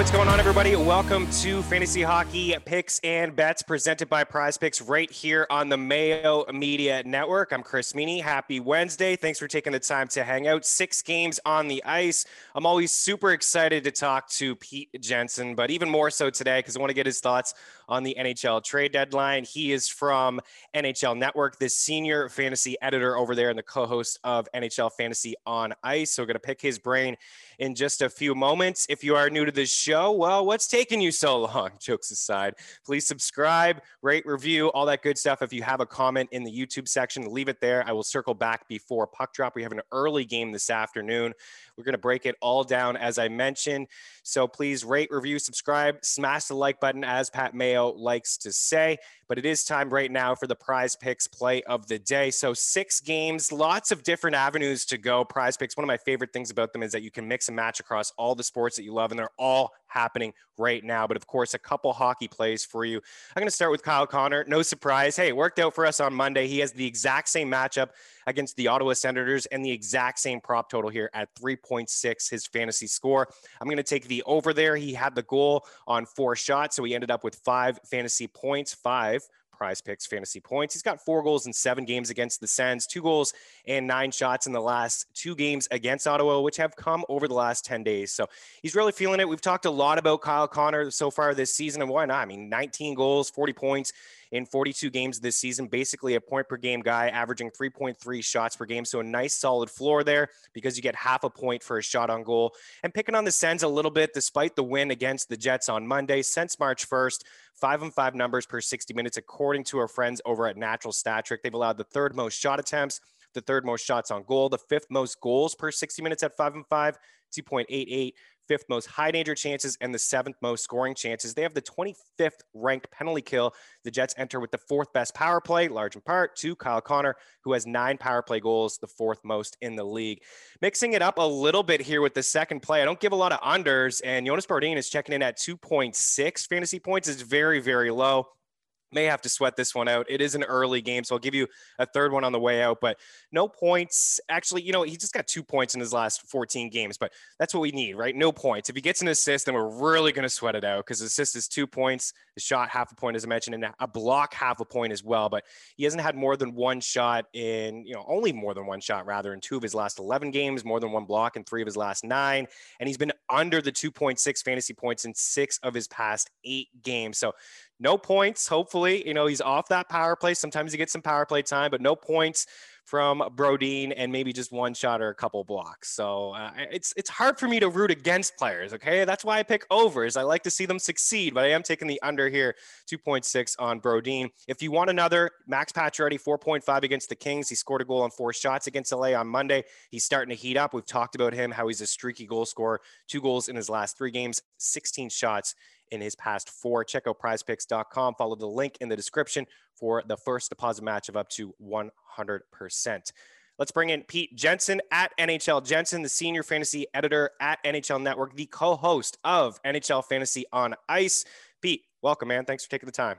what's going on, everybody? Welcome to Fantasy Hockey Picks and Bets presented by Prize Picks right here on the Mayo Media Network. I'm Chris Meaney. Happy Wednesday. Thanks for taking the time to hang out. Six games on the ice. I'm always super excited to talk to Pete Jensen, but even more so today because I want to get his thoughts on the NHL trade deadline. He is from NHL Network, the senior fantasy editor over there and the co host of NHL Fantasy on Ice. So, we're going to pick his brain in just a few moments. If you are new to this show, well, what's taking you so long? Jokes aside, please subscribe, rate, review, all that good stuff. If you have a comment in the YouTube section, leave it there. I will circle back before puck drop. We have an early game this afternoon. We're going to break it all down as I mentioned. So please rate, review, subscribe, smash the like button, as Pat Mayo likes to say. But it is time right now for the prize picks play of the day. So six games, lots of different avenues to go. Prize picks, one of my favorite things about them is that you can mix and match across all the sports that you love, and they're all happening right now. But of course, a couple hockey plays for you. I'm going to start with Kyle Connor. No surprise. Hey, it worked out for us on Monday. He has the exact same matchup against the Ottawa Senators and the exact same prop total here at 3.6, his fantasy score. I'm going to take the over there. He had the goal on four shots, so he ended up with five fantasy points, five prize picks fantasy points. He's got four goals in seven games against the Sens, two goals and nine shots in the last two games against Ottawa, which have come over the last 10 days. So he's really feeling it. We've talked a lot about Kyle Connor so far this season, and why not? I mean, 19 goals, 40 points in 42 games this season, basically a point per game guy, averaging 3.3 shots per game. So a nice solid floor there because you get half a point for a shot on goal. And picking on the Sens a little bit, despite the win against the Jets on Monday, since March 1st, five and five numbers per 60 minutes, according to our friends over at Natural Stat Trick. They've allowed the third most shot attempts, the third most shots on goal, the fifth most goals per 60 minutes at five and five, 2.88 fifth most high danger chances and the seventh most scoring chances. They have the 25th ranked penalty kill. The Jets enter with the fourth best power play, large in part to Kyle Connor, who has nine power play goals, the fourth most in the league. Mixing it up a little bit here with the second play. I don't give a lot of unders, and Jonas Brodin is checking in at 2.6 fantasy points. It's very, very low may have to sweat this one out. It is an early game, so I'll give you a third one on the way out, but no points. Actually, you know, he just got two points in his last 14 games, but that's what we need, right? No points. If he gets an assist, then we're really going to sweat it out because assist is two points, the shot half a point, as I mentioned, and a block half a point as well. But he hasn't had more than one shot in, you know, only more than one shot rather in two of his last 11 games, more than one block in three of his last nine. And he's been under the 2.6 fantasy points in six of his past eight games. So no points. Hopefully, you know, he's off that power play. Sometimes he gets some power play time, but no points from Brodin and maybe just one shot or a couple blocks. So uh, it's it's hard for me to root against players. Okay, that's why I pick overs. I like to see them succeed, but I am taking the under here, 2.6 on Brodin. If you want another, Max Pacioretty 4.5 against the Kings. He scored a goal on four shots against LA on Monday. He's starting to heat up. We've talked about him, how he's a streaky goal scorer. Two goals in his last three games, 16 shots in his past four. Check out prizepicks.com. Follow the link in the description for the first deposit match of up to 100%. Let's bring in Pete Jensen at NHL Jensen, the senior fantasy editor at NHL Network, the co host of NHL Fantasy on Ice. Pete, welcome, man. Thanks for taking the time.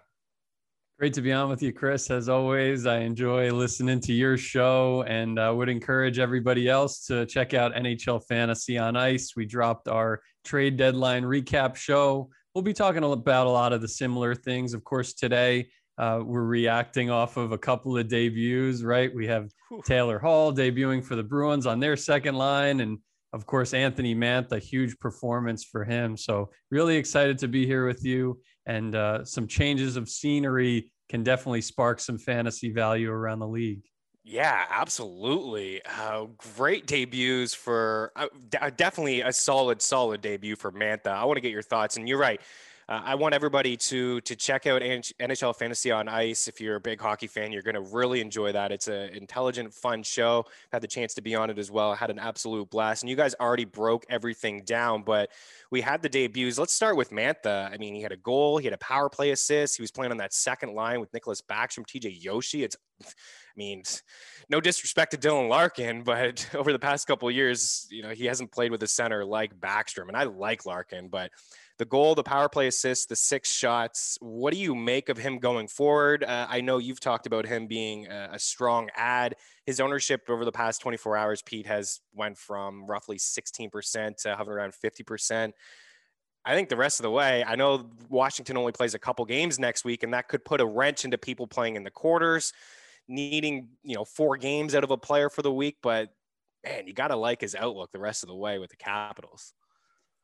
Great to be on with you, Chris. As always, I enjoy listening to your show and uh, would encourage everybody else to check out NHL Fantasy on Ice. We dropped our trade deadline recap show we'll be talking about a lot of the similar things. Of course, today uh, we're reacting off of a couple of debuts, right? We have Taylor Hall debuting for the Bruins on their second line, and of course, Anthony Mantha, huge performance for him. So, really excited to be here with you. And uh, some changes of scenery can definitely spark some fantasy value around the league. Yeah, absolutely. Uh, great debuts for uh, d- uh, definitely a solid, solid debut for Mantha. I want to get your thoughts, and you're right. Uh, I want everybody to to check out NHL Fantasy on Ice. If you're a big hockey fan, you're going to really enjoy that. It's an intelligent, fun show. Had the chance to be on it as well. Had an absolute blast. And you guys already broke everything down, but we had the debuts. Let's start with Mantha. I mean, he had a goal. He had a power play assist. He was playing on that second line with Nicklas Backstrom, TJ Oshie. It's I mean, no disrespect to Dylan Larkin, but over the past couple years, you know, he hasn't played with a center like Backstrom, and I like Larkin, but the goal, the power play assist, the six shots. What do you make of him going forward? Uh, I know you've talked about him being a, a, strong ad. His ownership over the past 24 hours, Pete, has went from roughly 16% to hovering around 50%. I think the rest of the way, I know Washington only plays a couple games next week, and that could put a wrench into people playing in the quarters, needing, you know, four games out of a player for the week. But man, you got to like his outlook the rest of the way with the Capitals.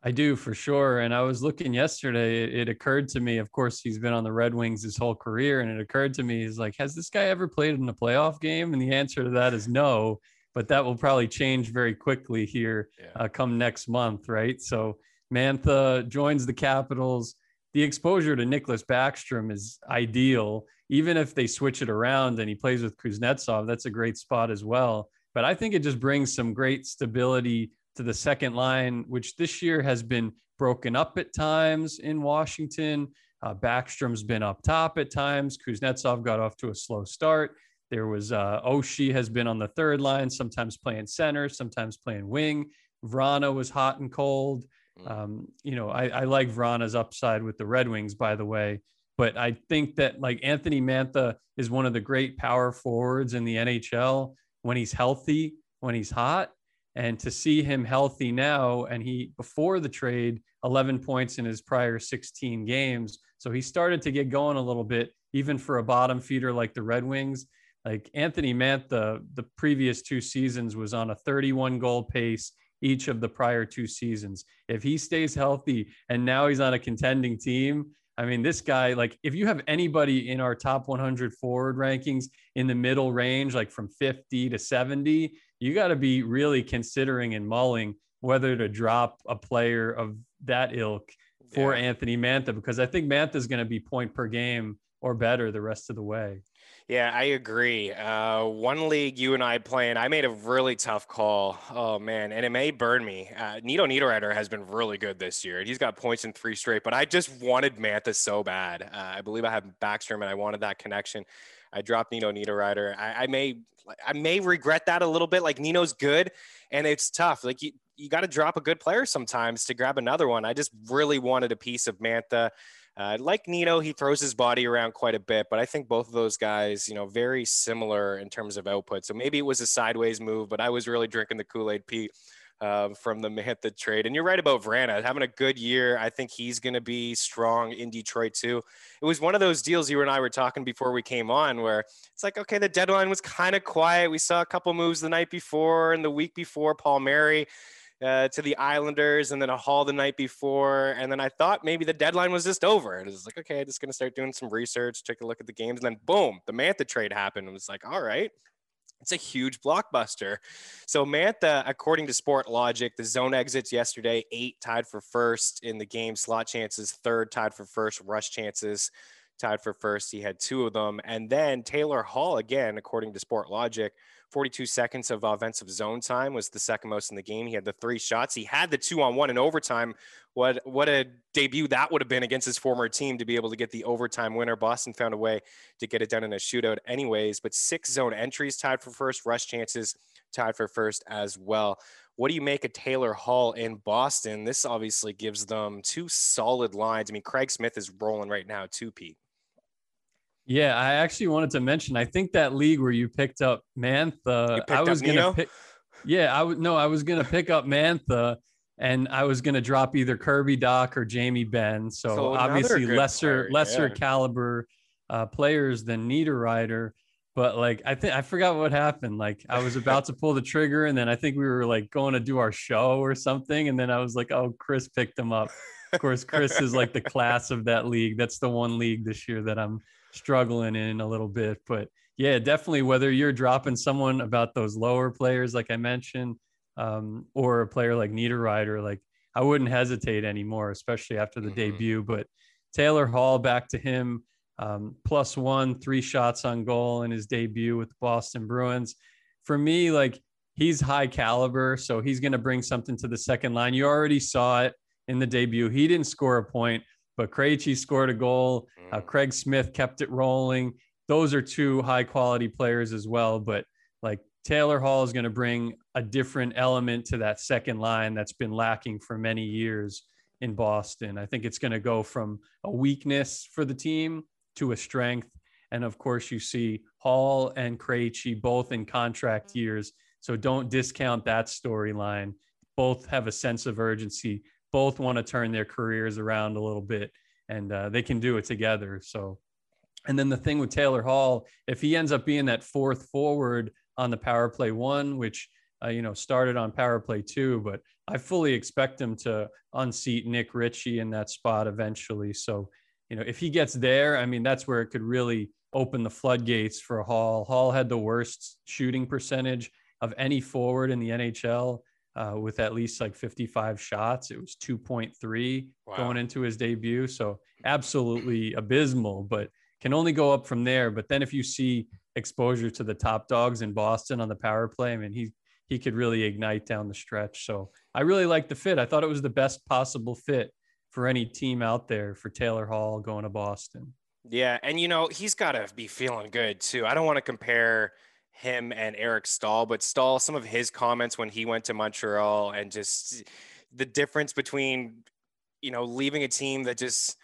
I do for sure. And I was looking yesterday, it, it, occurred to me, of course, he's been on the Red Wings his whole career. And it occurred to me, he's like, has this guy ever played in a playoff game? And the answer to that is no, but that will probably change very quickly here yeah. uh, come next month, right? So Mantha joins the Capitals. The exposure to Nicklas Backstrom is ideal. Even if they switch it around and he plays with Kuznetsov, that's a great spot as well. But I think it just brings some great stability to the second line, which this year has been broken up at times in Washington. Uh, Backstrom's been up top at times. Kuznetsov got off to a slow start. There was uh, Oshie has been on the third line, sometimes playing center, sometimes playing wing. Vrana was hot and cold. Mm. Um, you know, I, I like Vrana's upside with the Red Wings, by the way. But I think that like Anthony Mantha is one of the great power forwards in the NHL when he's healthy, when he's hot. And to see him healthy now, and he before the trade, 11 points in his prior 16 games. So he started to get going a little bit, even for a bottom feeder like the Red Wings. Like Anthony Mantha, the previous two seasons was on a 31 goal pace each of the prior two seasons. If he stays healthy and now he's on a contending team, I mean, this guy, like, if you have anybody in our top 100 forward rankings in the middle range, like from 50 to 70, you got to be really considering and mulling whether to drop a player of that ilk for yeah. Anthony Mantha because I think Mantha is going to be point per game or better the rest of the way. Yeah, I agree. Uh, one league you and I play playing, I made a really tough call. Oh man, and it may burn me. Uh, Nino Niederreiter has been really good this year. and He's got points in three straight, but I just wanted Mantha so bad. Uh, I believe I have Backstrom, and I wanted that connection. I dropped Nino Niederreiter. I, I may I may regret that a little bit. Like Nino's good, and it's tough. Like you, you got to drop a good player sometimes to grab another one. I just really wanted a piece of Mantha. Uh, like Nino, he throws his body around quite a bit, but I think both of those guys, you know, very similar in terms of output. So maybe it was a sideways move, but I was really drinking the Kool Aid Pete uh, from the Mantha trade. And you're right about Vrana having a good year. I think he's going to be strong in Detroit too. It was one of those deals you and I were talking before we came on where it's like, okay, the deadline was kind of quiet. We saw a couple moves the night before and the week before. Palmieri. Uh, to the Islanders and then a haul the night before. And then I thought maybe the deadline was just over. And It was like, okay, I'm just going to start doing some research, take a look at the games. And then boom, the Mantha trade happened. It was like, all right, it's a huge blockbuster. So Mantha, according to Sportlogiq, the zone exits yesterday, eight tied for first in the game. Slot chances, third tied for first. Rush chances, tied for first. He had two of them. And then Taylor Hall, again, according to Sportlogiq, 42 seconds of offensive zone time was the second most in the game. He had the three shots. He had the two on one in overtime. What what a debut that would have been against his former team to be able to get the overtime winner. Boston found a way to get it done in a shootout, anyways. But six zone entries tied for first, rush chances tied for first as well. What do you make of Taylor Hall in Boston? This obviously gives them two solid lines. I mean, Craig Smith is rolling right now, too, Pete. Yeah, I actually wanted to mention. I think that league where you picked up Mantha, I was gonna pick. Yeah, I would no, I was gonna pick up Mantha, and I was gonna drop either Kirby Dach or Jamie Benn. So, so obviously lesser player, lesser yeah. caliber uh, players than Niederreiter. But like I think I forgot what happened. Like I was about to pull the trigger, and then I think we were like going to do our show or something, and then I was like, "Oh, Chris picked him up." Of course, Chris is like the class of that league. That's the one league this year that I'm struggling in a little bit. But yeah, definitely whether you're dropping someone about those lower players, like I mentioned, um, or a player like Niederreiter, like I wouldn't hesitate anymore, especially after the mm-hmm. debut. But Taylor Hall, back to him, um, plus one, three shots on goal in his debut with the Boston Bruins. For me, like he's high caliber, so he's going to bring something to the second line. You already saw it in the debut. He didn't score a point, but Krejci scored a goal. Uh, mm. Craig Smith kept it rolling. Those are two high quality players as well. But like Taylor Hall is going to bring a different element to that second line that's been lacking for many years in Boston. I think it's going to go from a weakness for the team to a strength. And of course, you see Hall and Krejci both in contract years. So don't discount that storyline. Both have a sense of urgency both want to turn their careers around a little bit, and uh, they can do it together. So, and then the thing with Taylor Hall, if he ends up being that fourth forward on the power play one, which uh, you know started on power play two, but I fully expect him to unseat Nick Ritchie in that spot eventually. So, you know, if he gets there, I mean, that's where it could really open the floodgates for Hall. Hall had the worst shooting percentage of any forward in the NHL uh, with at least like 55 shots. It was 2.3 wow. going into his debut. So absolutely abysmal, but can only go up from there. But then if you see exposure to the top dogs in Boston on the power play, I mean, he, he could really ignite down the stretch. So I really like the fit. I thought it was the best possible fit for any team out there for Taylor Hall going to Boston. Yeah, and you know he's got to be feeling good too. I don't want to compare him and Eric Staal, but Staal, some of his comments when he went to Montreal and just the difference between, you know, leaving a team that just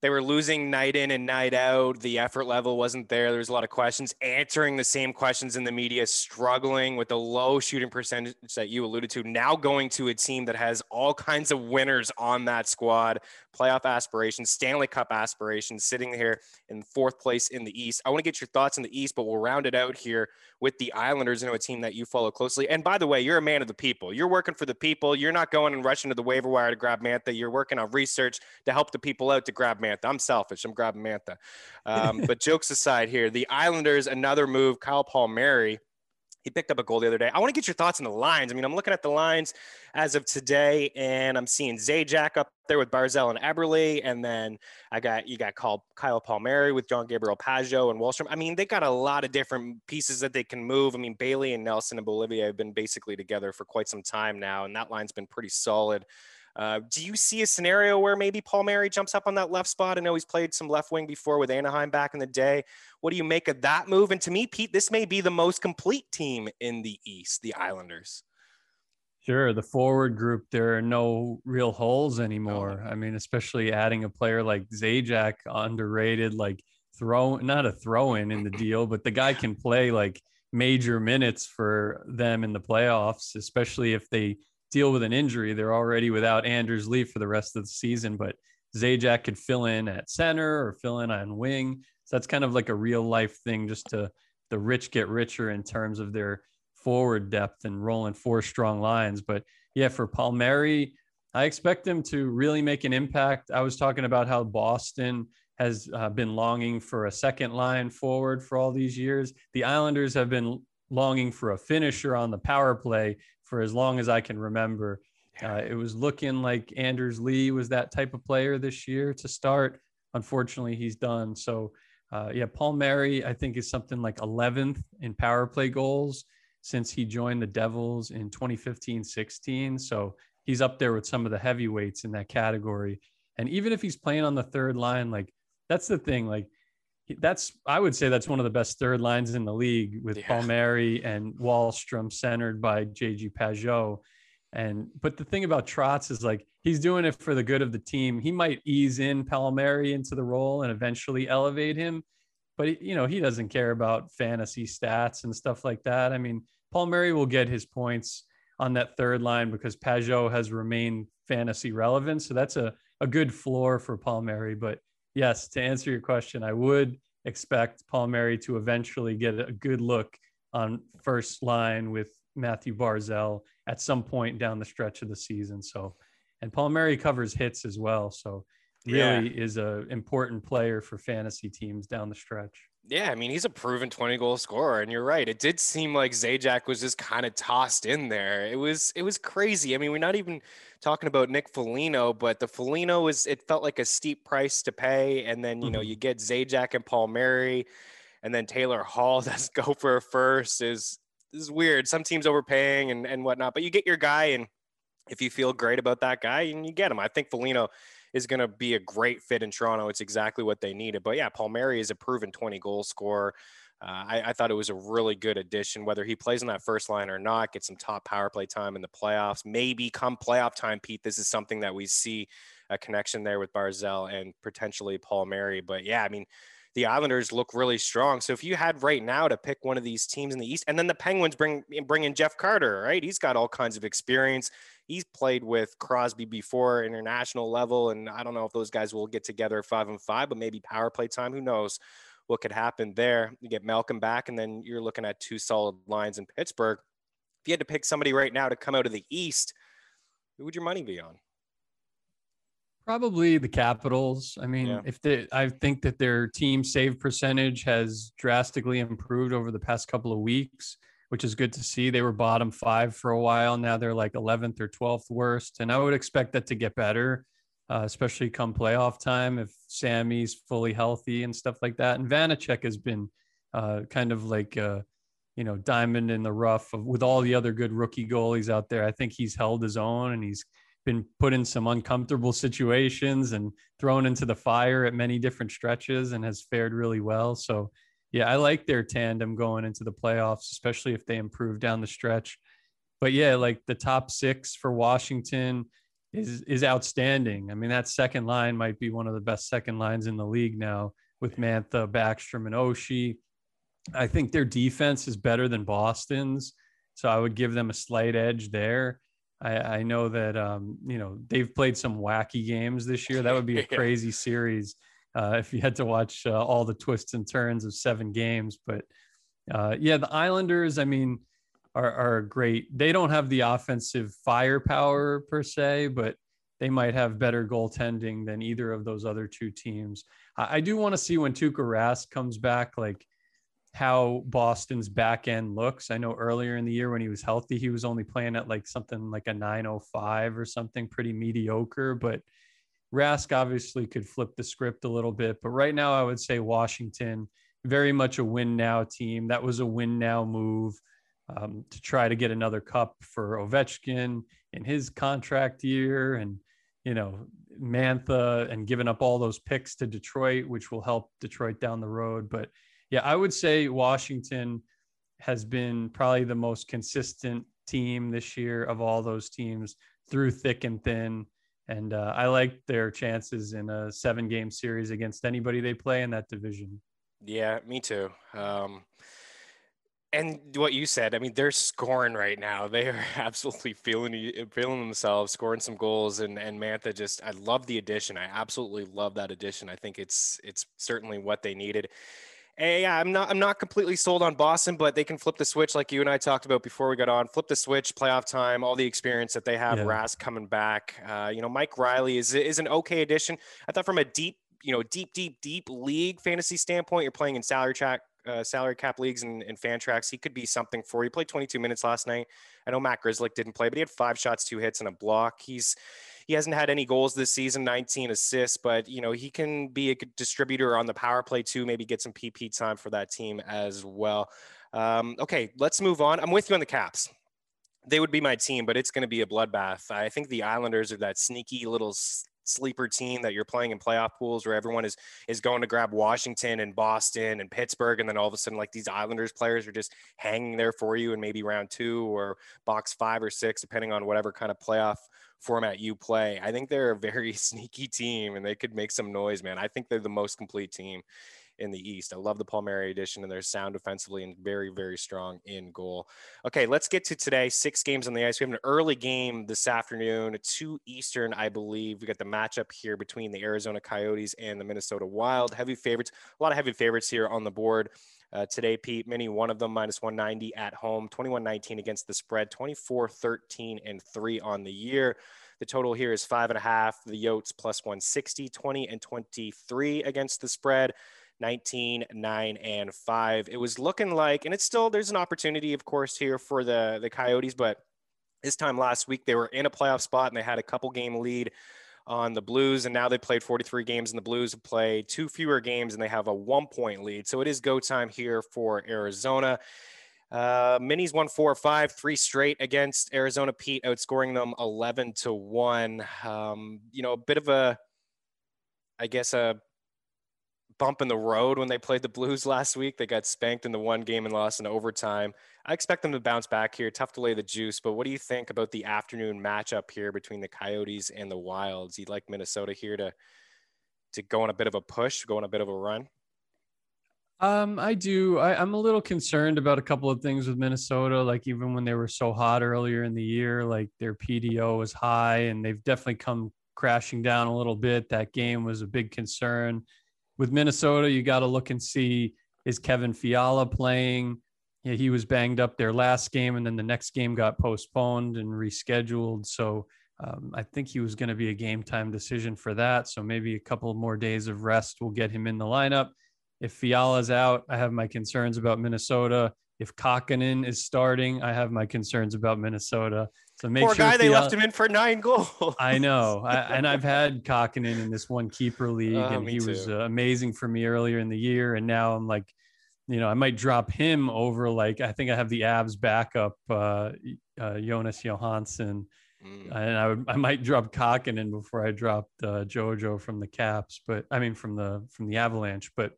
they were losing night in and night out. The effort level wasn't there. There was a lot of questions, answering the same questions in the media, struggling with the low shooting percentage that you alluded to. Now going to a team that has all kinds of winners on that squad, playoff aspirations, Stanley Cup aspirations, sitting here in fourth place in the East. I want to get your thoughts in the East, but we'll round it out here with the Islanders, you know, a team that you follow closely. And by the way, you're a man of the people. You're working for the people. You're not going and rushing to the waiver wire to grab Mantha. You're working on research to help the people out to grab Mantha. I'm selfish. I'm grabbing Mantha. Um, but jokes aside here, the Islanders, another move, Kyle Palmieri he picked up a goal the other day. I want to get your thoughts on the lines. I mean, I'm looking at the lines as of today, and I'm seeing Zajac up there with Barzal and Eberle, and then I got you got called Kyle Palmieri with Jean-Gabriel Pageau and Wahlstrom. I mean, they got a lot of different pieces that they can move. I mean, Bailey and Nelson and Beauvillier have been basically together for quite some time now, and that line's been pretty solid. Uh, do you see a scenario where maybe Palmieri jumps up on that left spot? I know he's played some left wing before with Anaheim back in the day. What do you make of that move? And to me, Pete, this may be the most complete team in the East, the Islanders. Sure. The forward group, there are no real holes anymore. I mean, especially adding a player like Zajac, underrated, like throw, not a throw in in the deal, but the guy can play like major minutes for them in the playoffs, especially if they deal with an injury. They're already without Anders Lee for the rest of the season, but Zajac could fill in at center or fill in on wing. So that's kind of like a real life thing just to the rich get richer in terms of their forward depth and rolling four strong lines. But yeah, for Palmieri, I expect him to really make an impact. I was talking about how Boston has uh, been longing for a second line forward for all these years. The Islanders have been longing for a finisher on the power play for as long as I can remember. Uh, it was looking like Anders Lee was that type of player this year to start. Unfortunately, he's done. So, uh, yeah, Palmieri, I think, is something like 11th in power play goals since he joined the Devils in 2015 16. So, he's up there with some of the heavyweights in that category. And even if he's playing on the third line, like that's the thing, like that's I would say that's one of the best third lines in the league with yeah. Palmieri and Wahlstrom centered by JG Pageau. And but the thing about Trotz is like he's doing it for the good of the team. He might ease in Palmieri into the role and eventually elevate him, but you know he doesn't care about fantasy stats and stuff like that. I mean, Palmieri will get his points on that third line because Pageau has remained fantasy relevant. So that's a, a good floor for Palmieri. But yes, to answer your question, I would expect Palmieri to eventually get a good look on first line with Mathew Barzal at some point down the stretch of the season. So, and Palmieri covers hits as well. So, really yeah. is a important player for fantasy teams down the stretch. Yeah, I mean, he's a proven 20 goal scorer. And you're right. It did seem like Zajac was just kind of tossed in there. It was it was crazy. I mean, we're not even talking about Nick Foligno, but the Foligno was it felt like a steep price to pay. And then, you mm-hmm. know, you get Zajac and Palmieri, and then Taylor Hall does go for a first is is weird. Some teams overpaying and, and whatnot, but you get your guy, and if you feel great about that guy, and you get him. I think Foligno is going to be a great fit in Toronto. It's exactly what they needed. But yeah, Palmieri is a proven 20 goal scorer. Uh, I, I, thought it was a really good addition, whether he plays on that first line or not, get some top power play time in the playoffs. Maybe come playoff time, Pete, this is something that we see a connection there with Barzal and potentially Palmieri. But yeah, I mean, the Islanders look really strong. So if you had right now to pick one of these teams in the East, and then the Penguins bring bring in Jeff Carter, right? He's got all kinds of experience. He's played with Crosby before international level, and I don't know if those guys will get together five and five, but maybe power play time. Who knows what could happen there? You get Malkin back, and then you're looking at two solid lines in Pittsburgh. If you had to pick somebody right now to come out of the East, who would your money be on? Probably the Capitals. I mean, yeah. if they, I think that their team save percentage has drastically improved over the past couple of weeks, which is good to see. They were bottom five for a while. Now they're like 11th or 12th worst. And I would expect that to get better, uh, especially come playoff time if Sammy's fully healthy and stuff like that. And Vanecek has been uh, kind of like, a, you know, diamond in the rough of, with all the other good rookie goalies out there. I think he's held his own and he's been put in some uncomfortable situations and thrown into the fire at many different stretches and has fared really well. So, yeah, I like their tandem going into the playoffs, especially if they improve down the stretch. But yeah, like the top six for Washington is is outstanding. I mean, that second line might be one of the best second lines in the league now with Mantha, Backstrom, and Oshie. I think their defense is better than Boston's, so I would give them a slight edge there. I, I know that um, you know they've played some wacky games this year. That would be a crazy series uh, if you had to watch uh, all the twists and turns of seven games. But uh, yeah, the Islanders, I mean, are, are great. They don't have the offensive firepower per se, but they might have better goaltending than either of those other two teams. I, I do want to see when Tuukka Rask comes back, like how Boston's back end looks. I know earlier in the year when he was healthy, he was only playing at like something like a 905 or something pretty mediocre, but Rask obviously could flip the script a little bit. But right now, I would say Washington, very much a win now team. That was a win now move um, to try to get another cup for Ovechkin in his contract year. And, you know, Mantha and giving up all those picks to Detroit, which will help Detroit down the road. But yeah, I would say Washington has been probably the most consistent team this year of all those teams through thick and thin. And uh, I like their chances in a seven game series against anybody they play in that division. Yeah, me too. Um, and what you said, I mean, they're scoring right now. They are absolutely feeling feeling themselves, scoring some goals. And and Mantha just, I love the addition. I absolutely love that addition. I think it's it's certainly what they needed. Hey, yeah, I'm not I'm not completely sold on Boston, but they can flip the switch like you and I talked about before we got on. Flip the switch, playoff time, all the experience that they have. Yeah. Rask coming back. Uh, you know, Mike Reilly is is an okay addition. I thought from a deep, you know, deep, deep, deep league fantasy standpoint, you're playing in salary track. Uh, salary cap leagues and, and tracks, he could be something for you. He played 22 minutes last night. I know Matt Grzelcyk didn't play, but he had five shots, two hits, and a block. He's he hasn't had any goals this season, 19 assists, but you know he can be a distributor on the power play too. Maybe get some PP time for that team as well. Um, okay, let's move on. I'm with you on the Caps. They would be my team, but it's going to be a bloodbath. I think the Islanders are that sneaky little sleeper team that you're playing in playoff pools where everyone is is going to grab Washington and Boston and Pittsburgh and then all of a sudden like these Islanders players are just hanging there for you in maybe round 2 or box 5 or 6 depending on whatever kind of playoff format you play. I think they're a very sneaky team and they could make some noise, man. I think they're the most complete team in the East. I love the Palmieri edition and they're sound defensively and very, very strong in goal. Okay, let's get to today. Six games on the ice. We have an early game this afternoon, two Eastern, I believe. We got the matchup here between the Arizona Coyotes and the Minnesota Wild. Heavy favorites, a lot of heavy favorites here on the board. Uh, today, Pete, many one of them minus 190 at home, 21 19 against the spread, 24 13 and 3 on the year. The total here is five and a half. The Yotes plus 160, 20 and 23 against the spread. 19 9 and 5 it was looking like and it's still there's an opportunity of course here for the the coyotes but this time last week they were in a playoff spot and they had a couple game lead on the Blues, and now they played 43 games, and the Blues have played two fewer games, and they have a one point lead. So it is go time here for Arizona. Uh, Minis won four or five, three straight against Arizona. Pete outscoring them 11 to one. Um, you know, a bit of a, I guess, a bump in the road when they played the Blues last week. They got spanked in the one game and lost in overtime. I expect them to bounce back here. Tough to lay the juice, but what do you think about the afternoon matchup here between the Coyotes and the Wilds? You'd like Minnesota here to to go on a bit of a push, go on a bit of a run? Um, I do. I, I'm a little concerned about a couple of things with Minnesota. Like even when they were so hot earlier in the year, like their PDO was high, and they've definitely come crashing down a little bit. That game was a big concern. With Minnesota, you got to look and see is Kevin Fiala playing? Yeah, he was banged up their last game, and then the next game got postponed and rescheduled. So um, I think he was going to be a game time decision for that. So maybe a couple more days of rest will get him in the lineup. If Fiala's out, I have my concerns about Minnesota. If Kahkonen is starting, I have my concerns about Minnesota. So make Poor sure guy, they left him in for nine goals. I know, I, and I've had Kahkonen in this one keeper league, Oh, and he was uh, amazing for me earlier in the year. And now I'm like, you know, I might drop him over. Like I think I have the Abs backup, uh, uh, Jonas Johansson, Mm. and I would I might drop Kahkonen before I dropped uh, JoJo from the Caps, but I mean from the from the Avalanche. But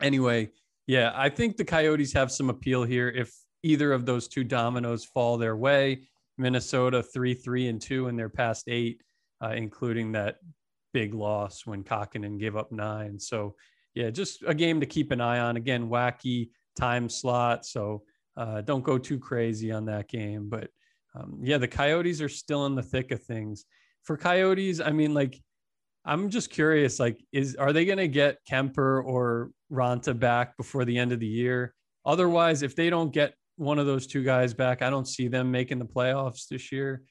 anyway, yeah, I think the Coyotes have some appeal here if either of those two dominoes fall their way. Minnesota three three and two in their past eight, uh, including that big loss when Kahkonen gave up nine. So yeah, just a game to keep an eye on. Again, wacky time slot, so uh, don't go too crazy on that game. But um, yeah, the Coyotes are still in the thick of things. For Coyotes, I mean, like, I'm just curious, like, is are they going to get Kuemper or Raanta back before the end of the year? Otherwise, if they don't get one of those two guys back, I don't see them making the playoffs this year,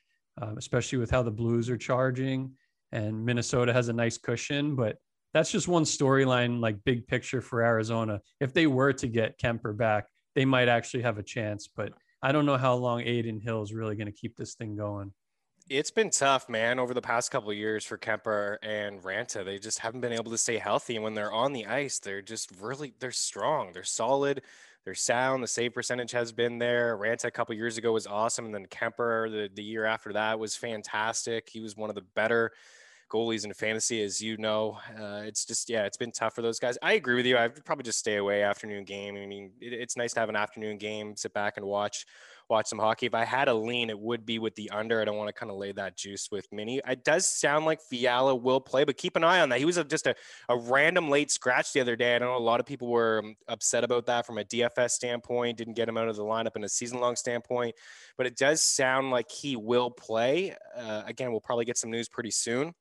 um, especially with how the Blues are charging and Minnesota has a nice cushion. But that's just one storyline, like big picture for Arizona. If they were to get Kuemper back, they might actually have a chance. But I don't know how long Adin Hill is really going to keep this thing going. It's been tough, man, over the past couple years for Kuemper and Raanta. They just haven't been able to stay healthy. And when they're on the ice, they're just really they're strong. They're solid. They're sound. The save percentage has been there. Raanta a couple years ago was awesome, and then Kuemper the, the year after that was fantastic. He was one of the better goalies in fantasy, as you know. Uh, it's just yeah, it's been tough for those guys. I agree with you. I'd probably just stay away afternoon game. I mean, it, it's nice to have an afternoon game, sit back and watch watch some hockey. If I had a lean, it would be with the under. I don't want to kind of lay that juice with Mini. It does sound like Fiala will play, but keep an eye on that. He was a, just a, a random late scratch the other day. I know a lot of people were um, upset about that from a DFS standpoint, didn't get him out of the lineup in a season long standpoint, but it does sound like he will play. Uh, again, we'll probably get some news pretty soon.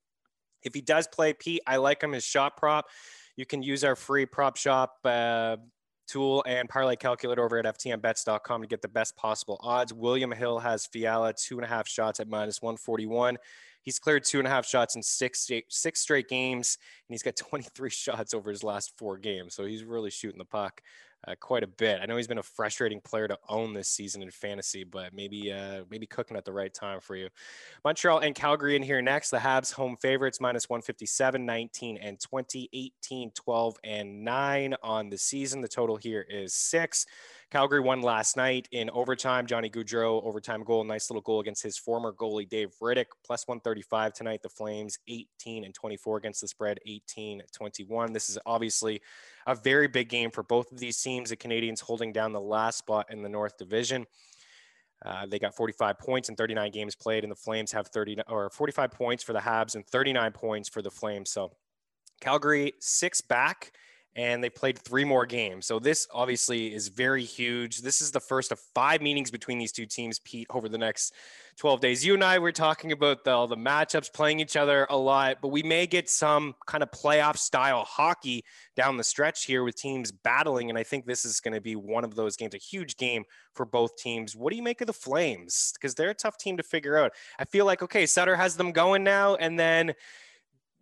If he does play, Pete, I like him as shot prop. You can use our free prop shop uh, tool and parlay calculator over at ftnbets.com to get the best possible odds. William Hill has Fiala two and a half shots at minus 141. He's cleared two and a half shots in six six straight games, and he's got 23 shots over his last four games. So he's really shooting the puck uh, quite a bit. I know he's been a frustrating player to own this season in fantasy, but maybe uh, maybe cooking at the right time for you. Montreal and Calgary in here next. The Habs home favorites minus 157, 19 and 20, 18, 12 and 9 on the season. The total here is six. Calgary won last night in overtime. Johnny Gaudreau, overtime goal, nice little goal against his former goalie, Dave Rittich, plus 135 tonight. The Flames 18 and 24 against the spread, 18 21. This is obviously a very big game for both of these teams. The Canadiens holding down the last spot in the North Division. Uh, they got 45 points in 39 games played, and the Flames have 30 or 45 points for the Habs and 39 points for the Flames. So Calgary six back and they played three more games. So this obviously is very huge. This is the first of five meetings between these two teams, Pete, over the next 12 days. You and I were talking about the, all the matchups, playing each other a lot, but we may get some kind of playoff style hockey down the stretch here with teams battling. And I think this is going to be one of those games, a huge game for both teams. What do you make of the Flames? Because they're a tough team to figure out. I feel like, okay, Sutter has them going now, and then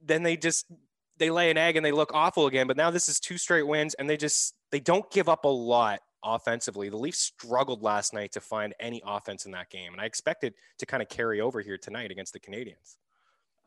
then they just they lay an egg and they look awful again. But now this is two straight wins, and they just they don't give up a lot offensively. The Leafs struggled last night to find any offense in that game, and I expect it to kind of carry over here tonight against the Canadiens.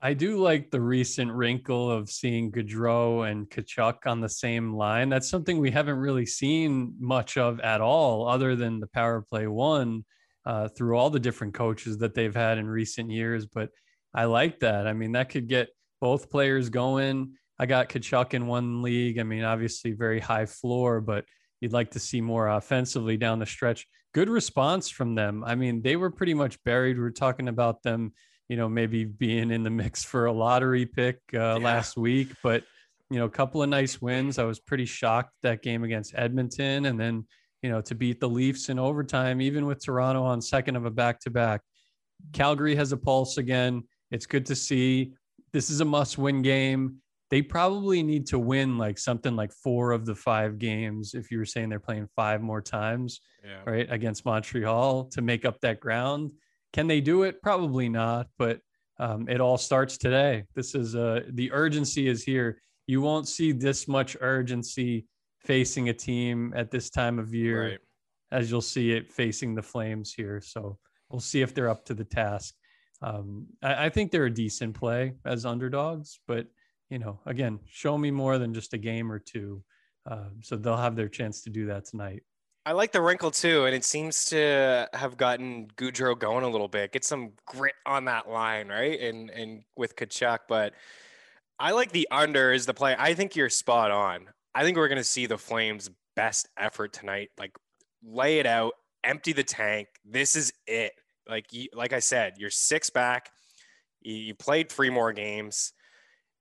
I do like the recent wrinkle of seeing Gaudreau and Tkachuk on the same line. That's something we haven't really seen much of at all, other than the power play one uh, through all the different coaches that they've had in recent years. But I like that. I mean, that could get both players going. I got Tkachuk in one league. I mean, obviously very high floor, but you'd like to see more offensively down the stretch. Good response from them. I mean, they were pretty much buried. We are talking about them, you know, maybe being in the mix for a lottery pick uh, yeah. last week, but you know, a couple of nice wins. I was pretty shocked that game against Edmonton, and then you know to beat the Leafs in overtime, even with Toronto on second of a back to back. Calgary has a pulse again. It's good to see. This is a must win game. They probably need to win like something like four of the five games if you were saying they're playing five more times, yeah. right, against Montreal to make up that ground. Can they do it? Probably not, but um, it all starts today. This is uh, the urgency is here. You won't see this much urgency facing a team at this time of year right. as you'll see it facing the Flames here. So we'll see if they're up to the task. Um, I, I, think they're a decent play as underdogs, but you know, again, show me more than just a game or two. Uh, so they'll have their chance to do that tonight. I like the wrinkle too, and it seems to have gotten Gaudreau going a little bit. Get some grit on that line, right? And and with Tkachuk, but I like the under is the play. I think you're spot on. I think we're gonna see the Flames' best effort tonight. Like lay it out, empty the tank. This is it like you, like I said, you're six back. You, you played three more games.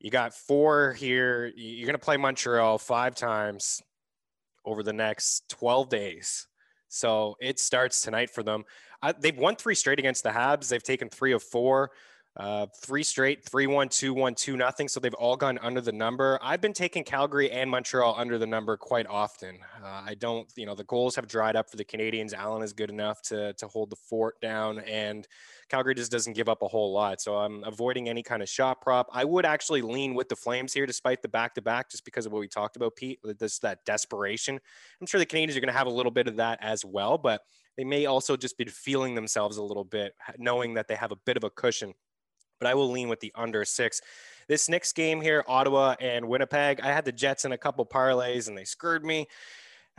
You got four here. You're going to play Montreal five times over the next 12 days. So it starts tonight for them. They've won three straight against the Habs. They've taken three of four. Uh, three straight, three one two one two nothing. So they've all gone under the number. I've been taking Calgary and Montreal under the number quite often. Uh, I don't, you know, the goals have dried up for the Canadiens. Allen is good enough to to hold the fort down, and Calgary just doesn't give up a whole lot. So I'm avoiding any kind of shot prop. I would actually lean with the Flames here, despite the back to back, just because of what we talked about, Pete. This that desperation. I'm sure the Canadiens are going to have a little bit of that as well, but they may also just be feeling themselves a little bit, knowing that they have a bit of a cushion but I will lean with the under six. This next game here, Ottawa and Winnipeg, I had the Jets in a couple parlays and they screwed me.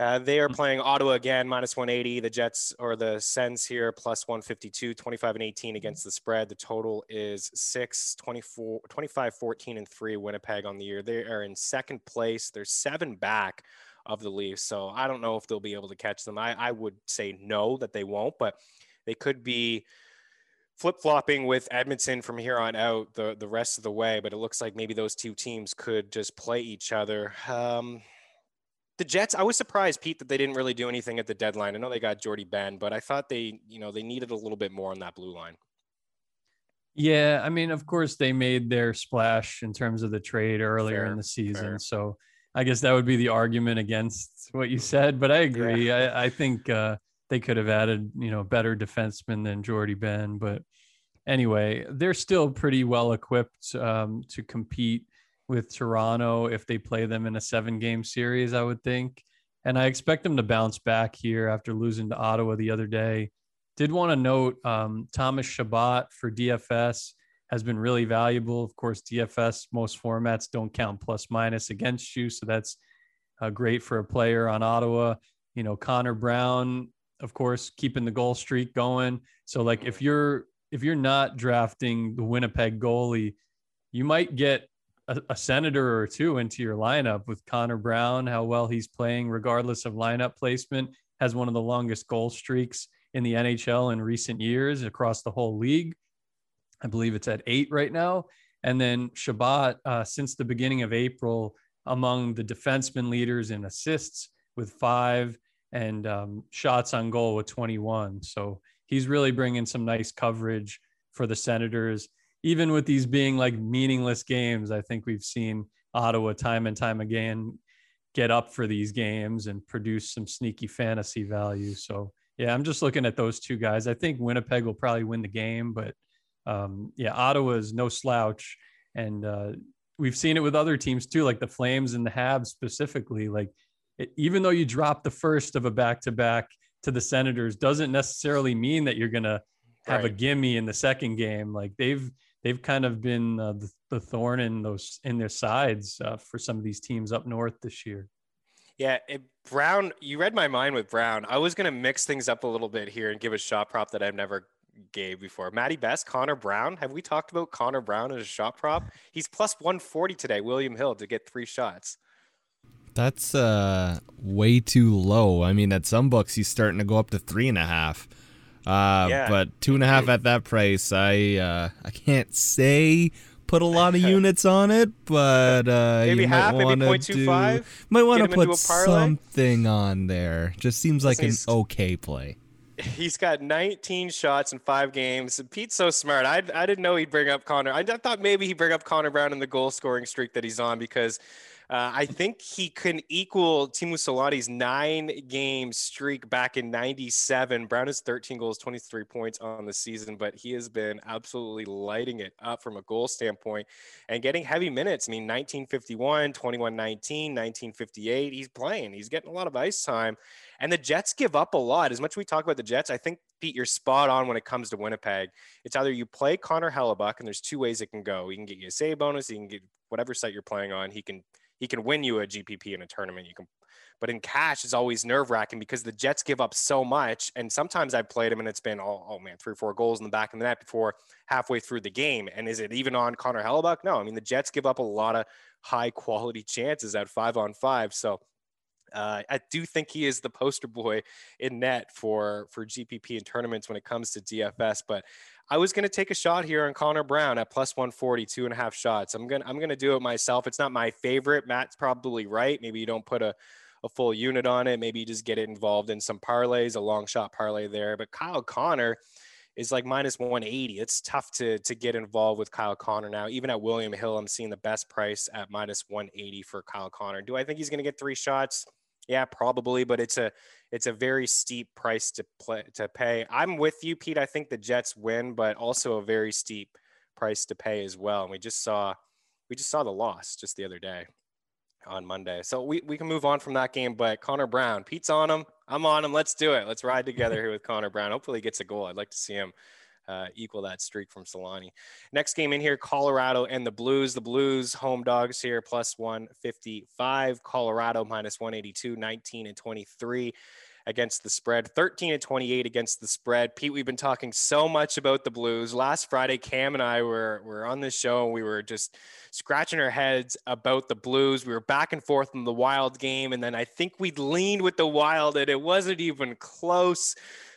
Uh, they are mm. playing Ottawa again, minus 180. The Jets or the Sens here, plus 152, 25 and 18 against the spread. The total is 6, 24, 25, 14, and 3 Winnipeg on the year. They are in second place. They're seven back of the Leafs. So I don't know if they'll be able to catch them. I, I would say no, that they won't, but they could be flip flopping with Edmonton from here on out the the rest of the way, but it looks like maybe those two teams could just play each other. Um, the Jets, I was surprised, Pete, that they didn't really do anything at the deadline. I know they got Jordie Benn, but I thought they, you know, they needed a little bit more on that blue line. Yeah, I mean, of course, they made their splash in terms of the trade earlier fair, in the season, fair. so I guess that would be the argument against what you said. But I agree. Yeah. I, I think uh, they could have added, you know, better defensemen than Jordie Benn. But anyway, they're still pretty well equipped um, to compete with Toronto if they play them in a seven game series, I would think. And I expect them to bounce back here after losing to Ottawa the other day. Did want to note um, Thomas Chabot for DFS has been really valuable. Of course, DFS, most formats don't count plus minus against you. So that's uh, great for a player on Ottawa. You know, Connor Brown of course, keeping the goal streak going. So like if you're if you're not drafting the Winnipeg goalie, you might get a, senator or two into your lineup with Connor Brown, how well he's playing, regardless of lineup placement, has one of the longest goal streaks in the NHL in recent years across the whole league. I believe it's at eight right now. And then Chabot, uh, since the beginning of April, among the defenseman leaders in assists with five and um, shots on goal with 21. So he's really bringing some nice coverage for the Senators. Even with these being like meaningless games, I think we've seen Ottawa time and time again get up for these games and produce some sneaky fantasy value. So yeah, I'm just looking at those two guys. I think Winnipeg will probably win the game, but um, yeah, Ottawa is no slouch, and uh, we've seen it with other teams too, like the Flames and the Habs specifically. Like even though you drop the first of a back to back to the Senators, doesn't necessarily mean that you're going to have right. a gimme in the second game. Like they've they've kind of been uh, the, the, thorn in those in their sides uh, for some of these teams up north this year. Yeah, it, Brown, you read my mind with Brown. I was going to mix things up a little bit here and give a shot prop that I've never gave before. Maddie Best, Connor Brown. Have we talked about Connor Brown as a shot prop? He's plus 140 today, William Hill, to get three shots. That's uh way too low. I mean, at some books he's starting to go up to three and a half. Uh, yeah. but two and a half at that price, I uh, I can't say put a lot of units on it, but uh, maybe you half, might maybe want to do might want to put something on there. Just seems like Listen, an okay play. He's got 19 shots in five games. Pete's so smart. I, I didn't know he'd bring up Connor. I, I thought maybe he'd bring up Connor Brown in the goal scoring streak that he's on because uh, I think he can equal Teemu Selanne's nine game streak back in 97. Brown has 13 goals, 23 points on the season, but he has been absolutely lighting it up from a goal standpoint and getting heavy minutes. I mean, 1951, 21 19, 1958. He's playing, he's getting a lot of ice time. And the Jets give up a lot. As much as we talk about the Jets, I think Pete, you're spot on when it comes to Winnipeg. It's either you play Connor Hellebuyck, and there's two ways it can go. He can get you a save bonus. He can get whatever site you're playing on. He can he can win you a GPP in a tournament. You can, but in cash, it's always nerve wracking because the Jets give up so much. And sometimes I've played him, and it's been oh, oh man, three or four goals in the back of the net before halfway through the game. And is it even on Connor Hellebuyck? No, I mean the Jets give up a lot of high quality chances at five on five. So uh, I do think he is the poster boy in net for for GPP and tournaments when it comes to DFS. But I was going to take a shot here on Connor Brown at plus 140, two and a half shots. I'm gonna I'm gonna do it myself. It's not my favorite. Matt's probably right. Maybe you don't put a a full unit on it. Maybe you just get it involved in some parlays, a long shot parlay there. But Kyle Connor is like minus 180. It's tough to to get involved with Kyle Connor now. Even at William Hill, I'm seeing the best price at minus 180 for Kyle Connor. Do I think he's going to get three shots? Yeah, probably, but it's a it's a very steep price to play to pay. I'm with you, Pete. I think the Jets win, but also a very steep price to pay as well. And we just saw we just saw the loss just the other day on Monday. So we, we can move on from that game. But Connor Brown, Pete's on him. I'm on him. Let's do it. Let's ride together here with Connor Brown. Hopefully he gets a goal. I'd like to see him uh, equal that streak from Selanne. Next game in here, Colorado and the Blues. The Blues home dogs here plus 155. Colorado minus 182, 19 and 23 against the spread, 13 and 28 against the spread. Pete, we've been talking so much about the Blues. Last Friday, Cam and I were, were on this show and we were just scratching our heads about the Blues. We were back and forth in the Wild game. And then I think we'd leaned with the Wild and it wasn't even close.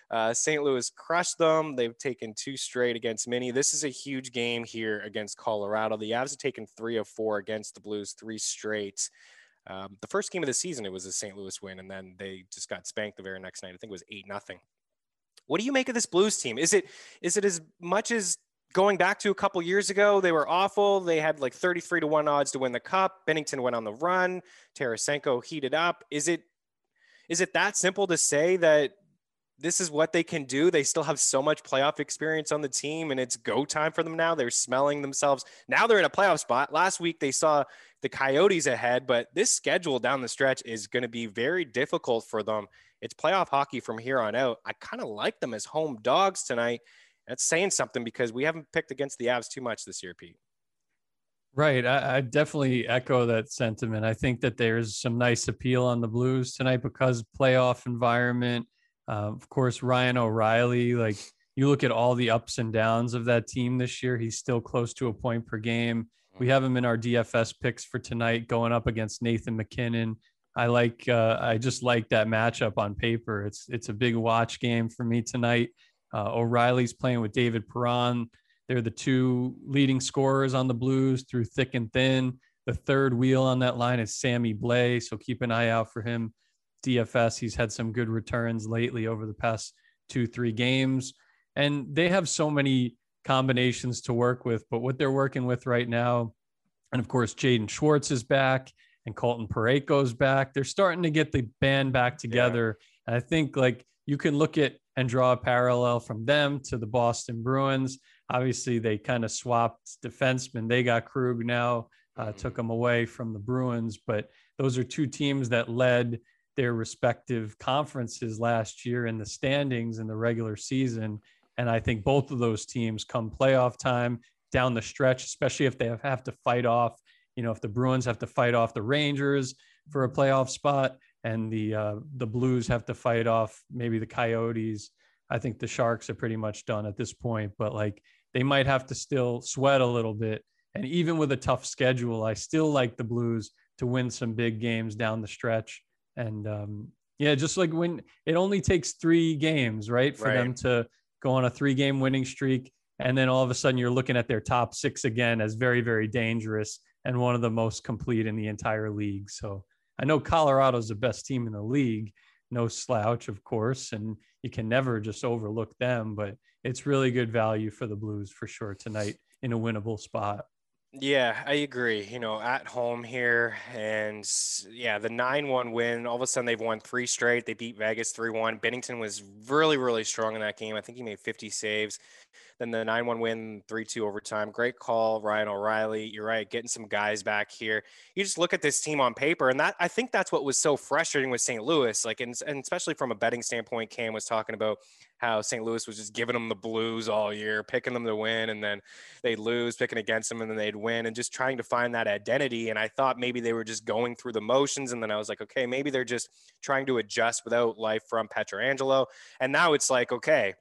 Uh, St. Louis crushed them. They've taken two straight against Mini. This is a huge game here against Colorado. The Avs have taken three of four against the Blues, three straight. Um, the first game of the season, it was a St. Louis win, and then they just got spanked the very next night. I think it was eight nothing. What do you make of this Blues team? Is it is it as much as going back to a couple years ago? They were awful. They had like thirty three to one odds to win the cup. Binnington went on the run. Tarasenko heated up. Is it is it that simple to say that this is what they can do. They still have so much playoff experience on the team, and it's go time for them now. They're smelling themselves. Now they're in a playoff spot. Last week they saw the Coyotes ahead, but this schedule down the stretch is going to be very difficult for them. It's playoff hockey from here on out. I kind of like them as home dogs tonight. That's saying something because we haven't picked against the Avs too much this year, Pete. Right. I, I, definitely echo that sentiment. I think that there's some nice appeal on the Blues tonight because playoff environment. Uh, of course, Ryan O'Reilly, like you look at all the ups and downs of that team this year, he's still close to a point per game. We have him in our DFS picks for tonight going up against Nathan MacKinnon. I like uh, I just like that matchup on paper. It's it's a big watch game for me tonight. Uh, O'Reilly's playing with David Perron. They're the two leading scorers on the Blues through thick and thin. The third wheel on that line is Sammy Blais, so keep an eye out for him. DFS, he's had some good returns lately over the past two, three games. And they have so many combinations to work with, but what they're working with right now, and of course, Jaden Schwartz is back and Colton Parayko's back. They're starting to get the band back together. Yeah. And I think like you can look at and draw a parallel from them to the Boston Bruins. Obviously, they kind of swapped defensemen. They got Krug now, uh, took them away from the Bruins, but those are two teams that led their respective conferences last year in the standings in the regular season. And I think both of those teams come playoff time down the stretch, especially if they have, to fight off, you know, if the Bruins have to fight off the Rangers for a playoff spot and the uh, the Blues have to fight off maybe the Coyotes. I think the Sharks are pretty much done at this point, but like they might have to still sweat a little bit. And even with a tough schedule, I still like the Blues to win some big games down the stretch. And um, yeah, just like when it only takes three games, right, for Right. them to go on a three game winning streak. And then all of a sudden you're looking at their top six again as very, very dangerous and one of the most complete in the entire league. So I know Colorado's the best team in the league, no slouch, of course, and you can never just overlook them, but it's really good value for the Blues for sure tonight in a winnable spot. Yeah, I agree. You know, at home here, and yeah, the 9 1 win, all of a sudden they've won three straight. They beat Vegas 3 1. Binnington was really, really strong in that game. I think he made 50 saves. Then the 9 1 win, 3 2 overtime. Great call, Ryan O'Reilly. You're right, getting some guys back here. You just look at this team on paper, and that I think that's what was so frustrating with St. Louis. Like, and, and especially from a betting standpoint, Cam was talking about how St. Louis was just giving them the blues all year, picking them to win, and then they'd lose, picking against them, and then they'd win, and just trying to find that identity. And I thought maybe they were just going through the motions, and then I was like, okay, maybe they're just trying to adjust without life from Pietrangelo. And now it's like, okay,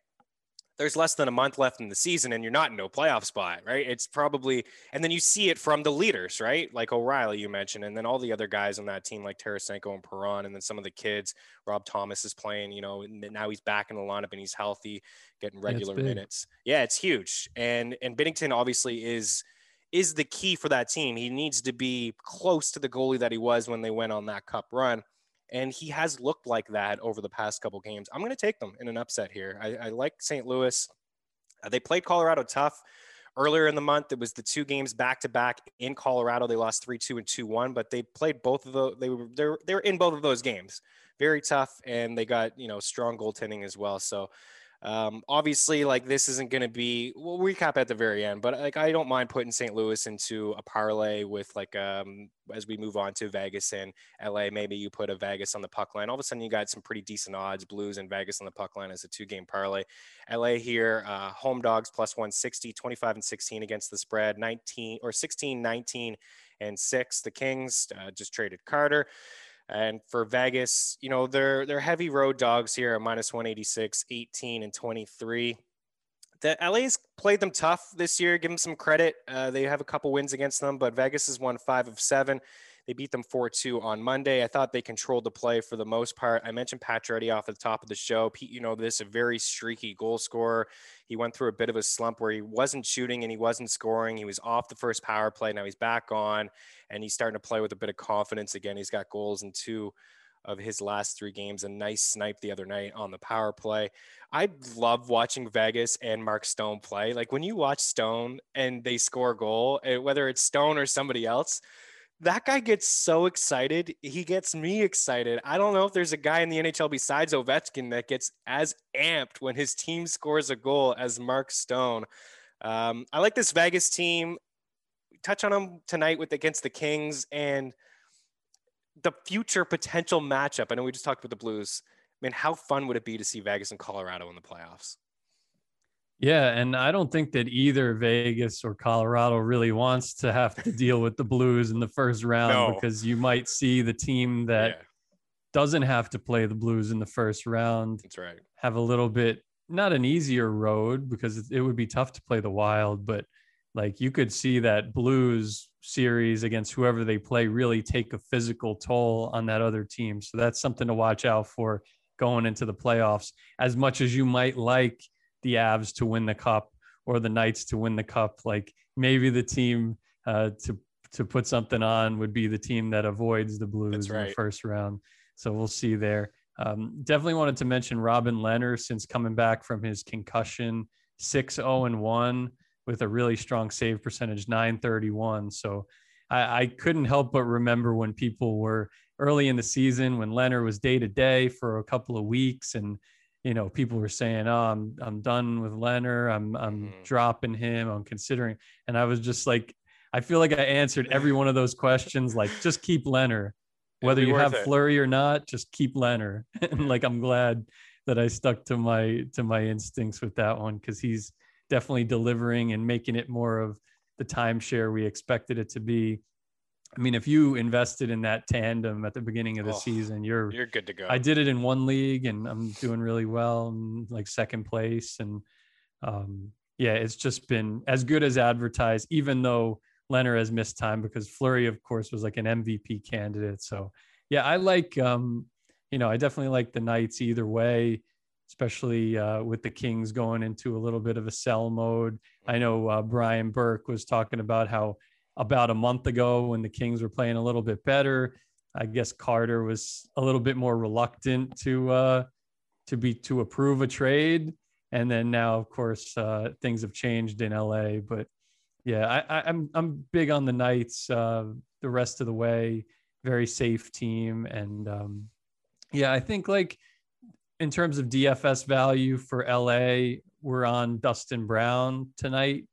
there's less than a month left in the season and you're not in no playoff spot, right? It's probably, and then you see it from the leaders, right? Like O'Reilly, you mentioned, and then all the other guys on that team, like Tarasenko and Perron, and then some of the kids. Rob Thomas is playing, you know, now he's back in the lineup and he's healthy, getting regular yeah, minutes. Yeah, it's huge. And and Binnington obviously is is the key for that team. He needs to be close to the goalie that he was when they went on that cup run and he has looked like that over the past couple games. I'm going to take them in an upset here. I, I like St. Louis. Uh, they played Colorado tough earlier in the month. It was the two games back to back in Colorado. They lost three two and two one, but they played both of those. They were they were, they were in both of those games. Very tough, and they got you know strong goaltending as well. So um, obviously, like this isn't going to be. We'll recap at the very end, but like I don't mind putting St. Louis into a parlay with like um, as we move on to Vegas and LA. Maybe you put a Vegas on the puck line. All of a sudden, you got some pretty decent odds. Blues and Vegas on the puck line as a two game parlay. LA here, uh, home dogs plus 160, 25 and 16 against the spread, 19 or 16, 19 and six. The Kings uh, just traded Carter. And for Vegas, you know, they're they're heavy road dogs here at minus 186, 18 and 23. The LA's played them tough this year. Give them some credit. Uh, they have a couple wins against them, but Vegas has won five of seven. They beat them 4 2 on Monday. I thought they controlled the play for the most part. I mentioned Pacioretty off at the top of the show. Pete, you know, this a very streaky goal scorer. He went through a bit of a slump where he wasn't shooting and he wasn't scoring. He was off the first power play. Now he's back on and he's starting to play with a bit of confidence again. He's got goals in two of his last three games. A nice snipe the other night on the power play. I love watching Vegas and Mark Stone play. Like when you watch Stone and they score a goal, eh, whether it's Stone or somebody else, that guy gets so excited. He gets me excited. I don't know if there's a guy in the NHL besides Ovechkin that gets as amped when his team scores a goal as Mark Stone. Um, I like this Vegas team. Touch on them tonight with against the Kings and the future potential matchup. I know we just talked about the Blues. I mean, how fun would it be to see Vegas and Colorado in the playoffs? Yeah, and I don't think that either Vegas or Colorado really wants to have to deal with the Blues in the first round no. because you might see the team that yeah. doesn't have to play the Blues in the first round. That's right. Have a little bit not an easier road because it would be tough to play the Wild, but like you could see that Blues series against whoever they play really take a physical toll on that other team. So that's something to watch out for going into the playoffs. As much as you might like the Avs to win the cup or the Knights to win the cup. Like maybe the team uh, to to put something on would be the team that avoids the Blues right. in the first round. So we'll see there. Um, definitely wanted to mention Robin Lehner since coming back from his concussion, 6 0 and 1 with a really strong save percentage, 931. So I, I couldn't help but remember when people were early in the season when Lehner was day to day for a couple of weeks and you know, people were saying, "Oh, I'm I'm done with Lehner. I'm I'm mm-hmm. dropping him. I'm considering." And I was just like, I feel like I answered every one of those questions. Like, just keep Lehner, whether you have it. Fleury or not. Just keep Lehner. and like, I'm glad that I stuck to my to my instincts with that one because he's definitely delivering and making it more of the timeshare we expected it to be. I mean, if you invested in that tandem at the beginning of the oh, season, you're you're good to go. I did it in one league, and I'm doing really well, like second place, and um, yeah, it's just been as good as advertised. Even though Lehner has missed time because Fleury, of course, was like an MVP candidate. So yeah, I like um, you know, I definitely like the Knights either way. especially uh, with the Kings going into a little bit of a sell mode. I know uh, Brian Burke was talking about how about a month ago when the Kings were playing a little bit better, I guess Carter was a little bit more reluctant to uh, to be to approve a trade, and then now, of course, uh, things have changed in LA. But yeah, I, I'm I'm big on the Knights uh, the rest of the way. Very safe team, and um, yeah, I think like in terms of DFS value for LA, we're on Dustin Brown tonight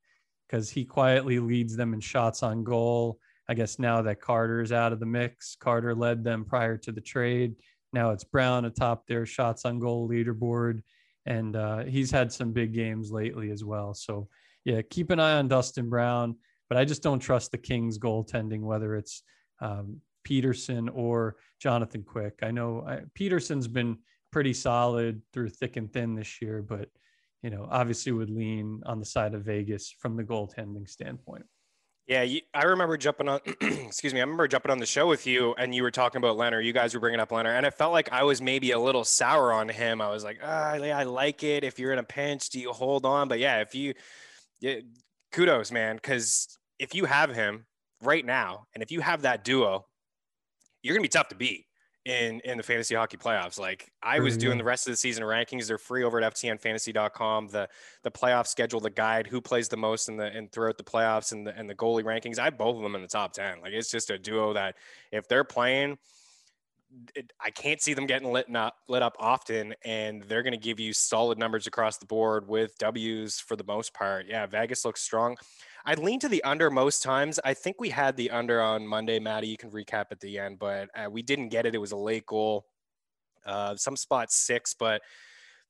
because he quietly leads them in shots on goal. I guess now that Carter is out of the mix, Carter led them prior to the trade. Now it's Brown atop their shots on goal leaderboard. And uh, he's had some big games lately as well. So, yeah, keep an eye on Dustin Brown. But I just don't trust the Kings goaltending, whether it's um, Petersen or Jonathan Quick. I know I, Petersen's been pretty solid through thick and thin this year, but you know, obviously would lean on the side of Vegas from the goaltending standpoint. Yeah, you, I remember jumping on. excuse me, I remember jumping on the show with you, and you were talking about Lehner. You guys were bringing up Lehner, and it felt like I was maybe a little sour on him. I was like, ah, I like it. If you're in a pinch, do you hold on? But yeah, if you, yeah, kudos, man, because if you have him right now, and if you have that duo, you're gonna be tough to beat in in the fantasy hockey playoffs. Like I was doing mm-hmm. the rest of the season rankings. They're free over at ftnfantasy.com. The the playoff schedule, the guide, who plays the most in the and throughout the playoffs and the and the goalie rankings. I have both of them in the top ten. Like it's just a duo that if they're playing. It, I can't see them getting lit up, lit up often, and they're going to give you solid numbers across the board with W's for the most part. Yeah, Vegas looks strong. I lean to the under most times. I think we had the under on Monday, Maddie. You can recap at the end, but uh, we didn't get it. It was a late goal. Uh, some spots six, but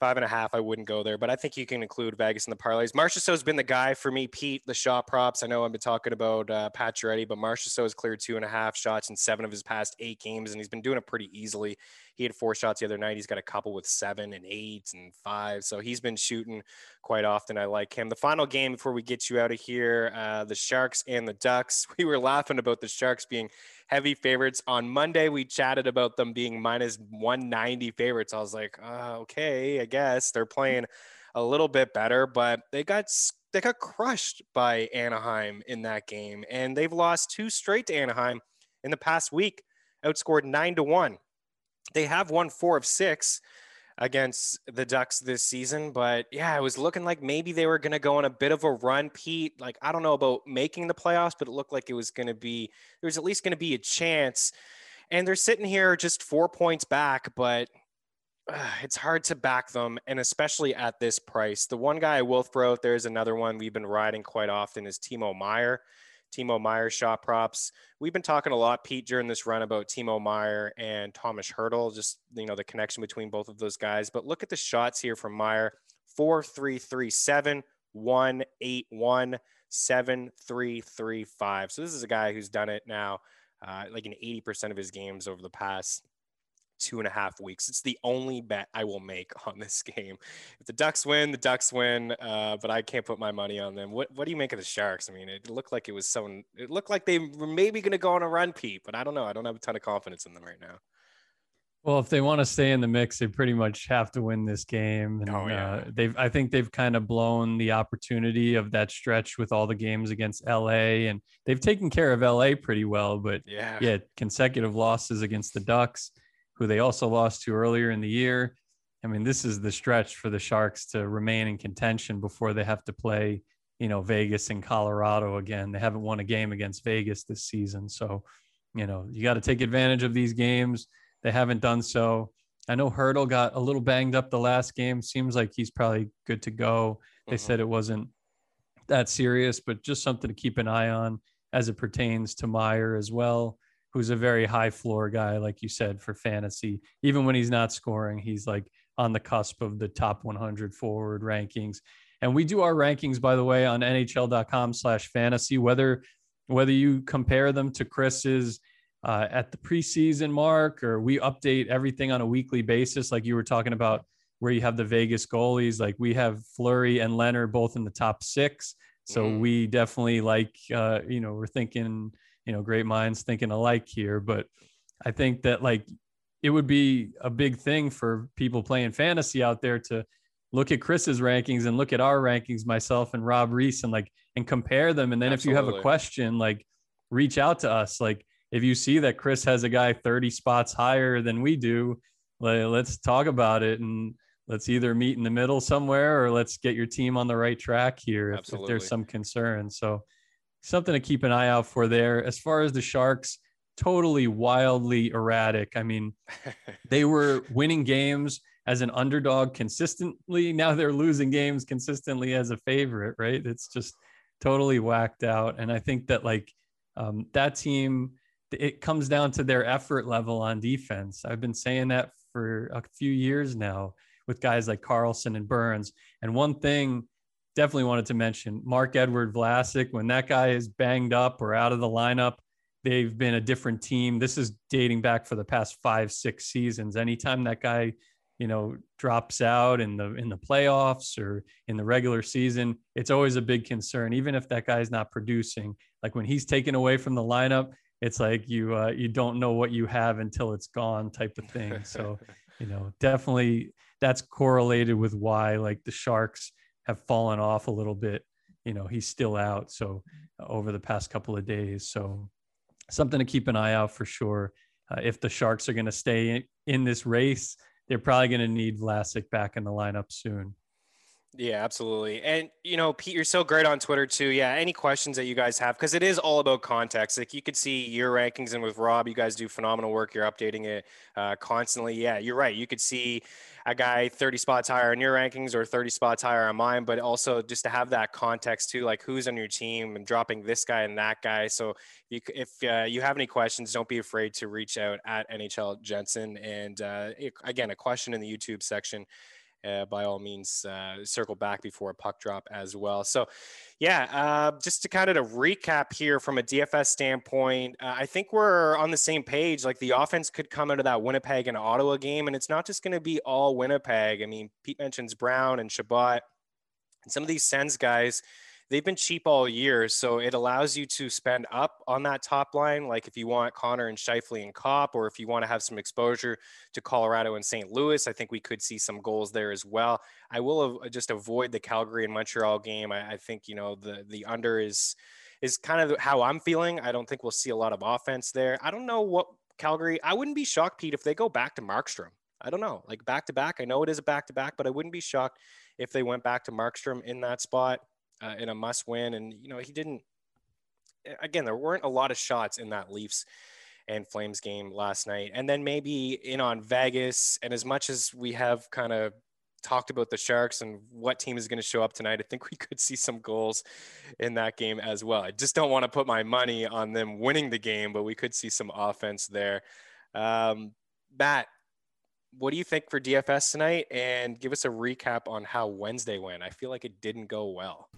five and a half, I wouldn't go there. But I think you can include Vegas in the parlays. Marcia has been the guy for me. Pete, the shot props. I know I've been talking about uh, Pacioretty, but Marcia has cleared two and a half shots in seven of his past eight games, and he's been doing it pretty easily. He had four shots the other night. He's got a couple with seven and eight and five. So he's been shooting quite often. I like him. The final game before we get you out of here uh, the Sharks and the Ducks. We were laughing about the Sharks being heavy favorites. On Monday, we chatted about them being minus 190 favorites. I was like, uh, okay, I guess they're playing a little bit better, but they got they got crushed by Anaheim in that game, and they've lost two straight to Anaheim in the past week, outscored nine to one they have won four of six against the Ducks this season. But yeah, it was looking like maybe they were going to go on a bit of a run, Pete. Like, I don't know about making the playoffs, but it looked like it was going to be, there was at least going to be a chance. And they're sitting here just four points back, but uh, it's hard to back them. And especially at this price. The one guy I will throw out there is another one we've been riding quite often is Timo Meier. Timo Meier shot props. We've been talking a lot, Pete, during this run about Timo Meier and Thomas Hertl, just you know the connection between both of those guys. But look at the shots here from Meier: four, three, three, seven, one, eight, one, seven, three, three, five. So this is a guy who's done it now, uh, like in 80% of his games over the past two and a half weeks. It's the only bet I will make on this game. If the Ducks win, the Ducks win, uh, but I can't put my money on them. What What do you make of the Sharks? I mean, it looked like it was someone. It looked like they were maybe going to go on a run, Pete, but I don't know. I don't have a ton of confidence in them right now. Well, if they want to stay in the mix, they pretty much have to win this game. And, oh, yeah. Uh, they've, I think they've kind of blown the opportunity of that stretch with all the games against LA, and they've taken care of LA pretty well. But yeah, yeah, consecutive losses against the Ducks who they also lost to earlier in the year. I mean, this is the stretch for the Sharks to remain in contention before they have to play, you know, Vegas and Colorado again. They haven't won a game against Vegas this season. So, you know, you got to take advantage of these games. They haven't done so. I know Hertl got a little banged up the last game. Seems like he's probably good to go. They mm-hmm. said it wasn't that serious, but just something to keep an eye on as it pertains to Meier as well who's a very high floor guy, like you said, for fantasy. Even when he's not scoring, he's like on the cusp of the top 100 forward rankings. And we do our rankings, by the way, on NHL.com slash fantasy, whether whether you compare them to Chris's uh, at the preseason mark or we update everything on a weekly basis, like you were talking about, where you have the Vegas goalies. Like we have Fleury and Lehner both in the top six. So mm. we definitely like, uh, you know, we're thinking you know great minds thinking alike here but i think that like it would be a big thing for people playing fantasy out there to look at Chris's rankings and look at our rankings, myself and Rob Reese, and like and compare them. And then Absolutely. if you have a question, like reach out to us. Like if you see that Chris has a guy 30 spots higher than we do, like, let's talk about it and let's either meet in the middle somewhere or let's get your team on the right track here if, if there's some concern. So something to keep an eye out for there. As far as the Sharks, totally wildly erratic. I mean, they were winning games as an underdog consistently. Now they're losing games consistently as a favorite, right? It's just totally whacked out. And I think that like um, that team, it comes down to their effort level on defense. I've been saying that for a few years now with guys like Karlsson and Burns. And one thing definitely wanted to mention Marc-Edouard Vlasic, when that guy is banged up or out of the lineup, they've been a different team. This is dating back for the past five, six seasons. Anytime that guy, you know, drops out in the in the playoffs or in the regular season, it's always a big concern. Even if that guy's not producing, like when he's taken away from the lineup, it's like you uh, you don't know what you have until it's gone, type of thing. So, you know, definitely that's correlated with why like the Sharks have fallen off a little bit. You know, he's still out. So over the past couple of days, so something to keep an eye out for sure. Uh, if the Sharks are going to stay in, in, this race, they're probably going to need Vlasic back in the lineup soon. Yeah, absolutely. And you know, Pete, you're so great on Twitter too. Yeah, any questions that you guys have because it is all about context. Like you could see your rankings, and with Rob, you guys do phenomenal work. You're updating it uh, constantly. Yeah, you're right. You could see a guy 30 spots higher in your rankings or 30 spots higher on mine, but also just to have that context too, like who's on your team and dropping this guy and that guy. So you, if uh, you have any questions, don't be afraid to reach out at NHL Jensen. And uh, again, a question in the YouTube section uh, by all means uh, circle back before a puck drop as well. So, yeah, uh, just to kind of to recap here from a DFS standpoint, uh, I think we're on the same page. Like the offense could come out of that Winnipeg and Ottawa game, and it's not just going to be all Winnipeg. I mean, Pete mentions Brown and Chabot, and some of these Sens guys they've been cheap all year. So it allows you to spend up on that top line. Like if you want Connor and Scheifele and Copp, or if you want to have some exposure to Colorado and St. Louis, I think we could see some goals there as well. I will uh, just avoid the Calgary and Montreal game. I, I think, you know, the, the under is, is kind of how I'm feeling. I don't think we'll see a lot of offense there. I don't know what Calgary, I wouldn't be shocked, Pete, if they go back to Markstrom. I don't know, like back to back. I know it is a back to back, but I wouldn't be shocked if they went back to Markstrom in that spot uh, in a must win. And, you know, he didn't, again, there weren't a lot of shots in that Leafs and Flames game last night. And then maybe in on Vegas. And as much as we have kind of talked about the Sharks and what team is going to show up tonight, I think we could see some goals in that game as well. I just don't want to put my money on them winning the game, but we could see some offense there. Um, Matt, what do you think for DFS tonight? And give us a recap on how Wednesday went. I feel like it didn't go well.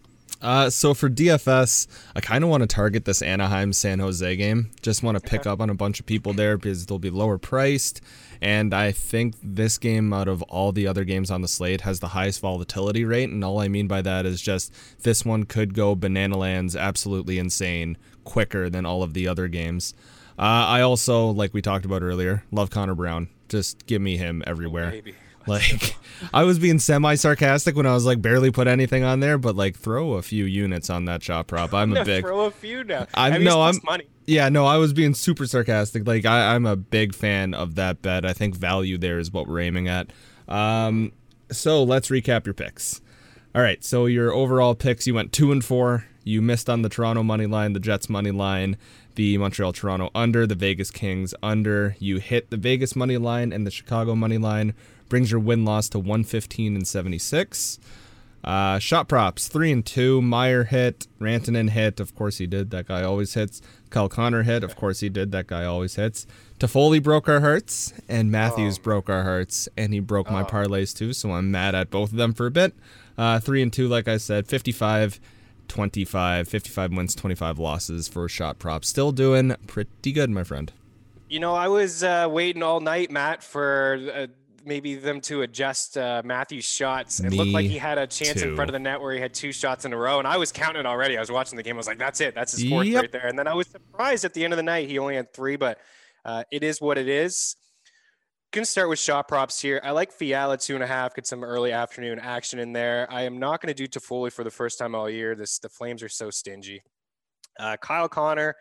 Uh, so for DFS, I kind of want to target this Anaheim San Jose game. Just want to pick up on a bunch of people there because they'll be lower priced. And I think this game, out of all the other games on the slate, has the highest volatility rate. And all I mean by that is just this one could go banana lands absolutely insane quicker than all of the other games. Uh, I also, like we talked about earlier, love Connor Brown. Just give me him everywhere. Oh, like I was being semi sarcastic when I was like barely put anything on there, but like throw a few units on that shot prop. I'm a big throw a few now. I know I'm money. Yeah, no, I was being super sarcastic. Like I, I'm a big fan of that bet. I think value there is what we're aiming at. Um, so let's recap your picks. All right, so your overall picks, you went two and four. You missed on the Toronto money line, the Jets money line, the Montreal Toronto under, the Vegas Kings under. You hit the Vegas money line and the Chicago money line brings your win loss to 115 and 76. Uh, shot props three and two. Meier hit, Rantanen hit. Of course he did. That guy always hits. Kyle Connor hit. Of course he did. That guy always hits. Toffoli broke our hearts, and Matthews oh. broke our hearts, and he broke oh. my parlays too. So I'm mad at both of them for a bit. Uh, three and two, like I said, 55, 25, 55 wins, 25 losses for shot props. Still doing pretty good, my friend. You know, I was uh, waiting all night, Matt, for. Maybe them to adjust uh, Matthew's shots. It Me looked like he had a chance too. in front of the net where he had two shots in a row, and I was counting already. I was watching the game. I was like, "That's it. That's his fourth yep. right there." And then I was surprised at the end of the night he only had three, but uh, it is what it is. Gonna start with shot props here. I like Fiala two and a half. Get some early afternoon action in there. I am not going to do Toffoli for the first time all year. This the Flames are so stingy. Uh, Kyle Connor,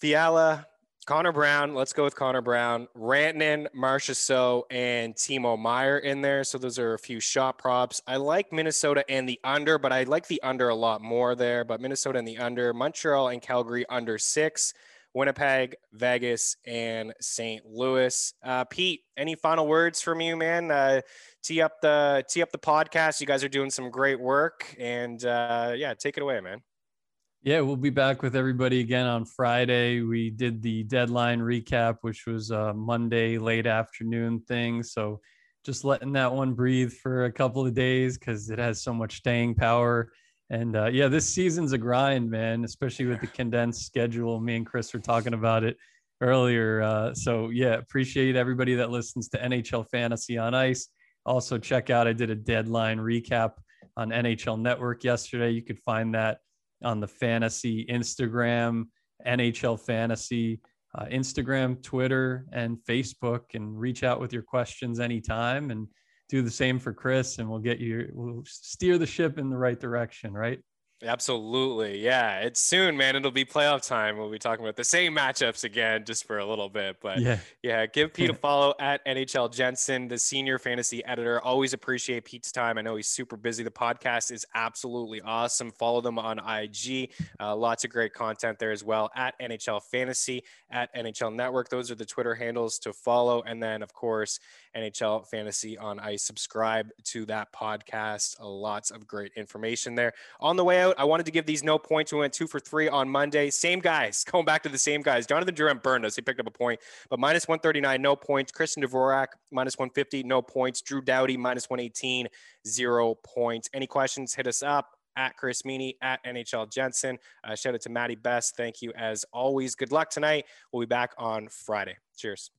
Fiala, Connor Brown. Let's go with Connor Brown. Rantanen, Marchessault, and Timo Meier in there. So those are a few shot props. I like Minnesota and the under, but I like the under a lot more there. But Minnesota and the under. Montreal and Calgary under six. Winnipeg, Vegas, and St. Louis. Uh, Pete, any final words from you, man? Uh, tee up the tee up the podcast. You guys are doing some great work, and uh, yeah, take it away, man. Yeah, we'll be back with everybody again on Friday. We did the deadline recap, which was a Monday late afternoon thing. So just letting that one breathe for a couple of days because it has so much staying power. And uh, yeah, this season's a grind, man, especially with the condensed schedule. Me and Chris were talking about it earlier. Uh, so yeah, appreciate everybody that listens to NHL Fantasy on Ice. Also, check out I did a deadline recap on NHL Network yesterday. You could find that on the fantasy Instagram, NHL Fantasy, uh, Instagram, Twitter, and Facebook, and reach out with your questions anytime. And do the same for Chris and we'll get you, we'll steer the ship in the right direction, right? Absolutely. Yeah. It's soon, man. It'll be playoff time. We'll be talking about the same matchups again just for a little bit. But yeah, yeah give Pete a follow at NHL Jensen, the senior fantasy editor. Always appreciate Pete's time. I know he's super busy. The podcast is absolutely awesome. Follow them on IG. Uh, lots of great content there as well at NHL Fantasy, at NHL Network. Those are the Twitter handles to follow. And then, of course, NHL Fantasy on Ice. Subscribe to that podcast. Lots of great information there. On the way out, I wanted to give these no points. We went two for three on Monday. Same guys, going back to the same guys. Jonathan Drouin burned us. He picked up a point, but minus 139, no points. Christian Dvorak, minus 150, no points. Drew Doughty, minus 118, zero points. Any questions, hit us up at Chris Meaney, at NHL Jensen. Uh, shout out to Maddie Best. Thank you as always. Good luck tonight. We'll be back on Friday. Cheers.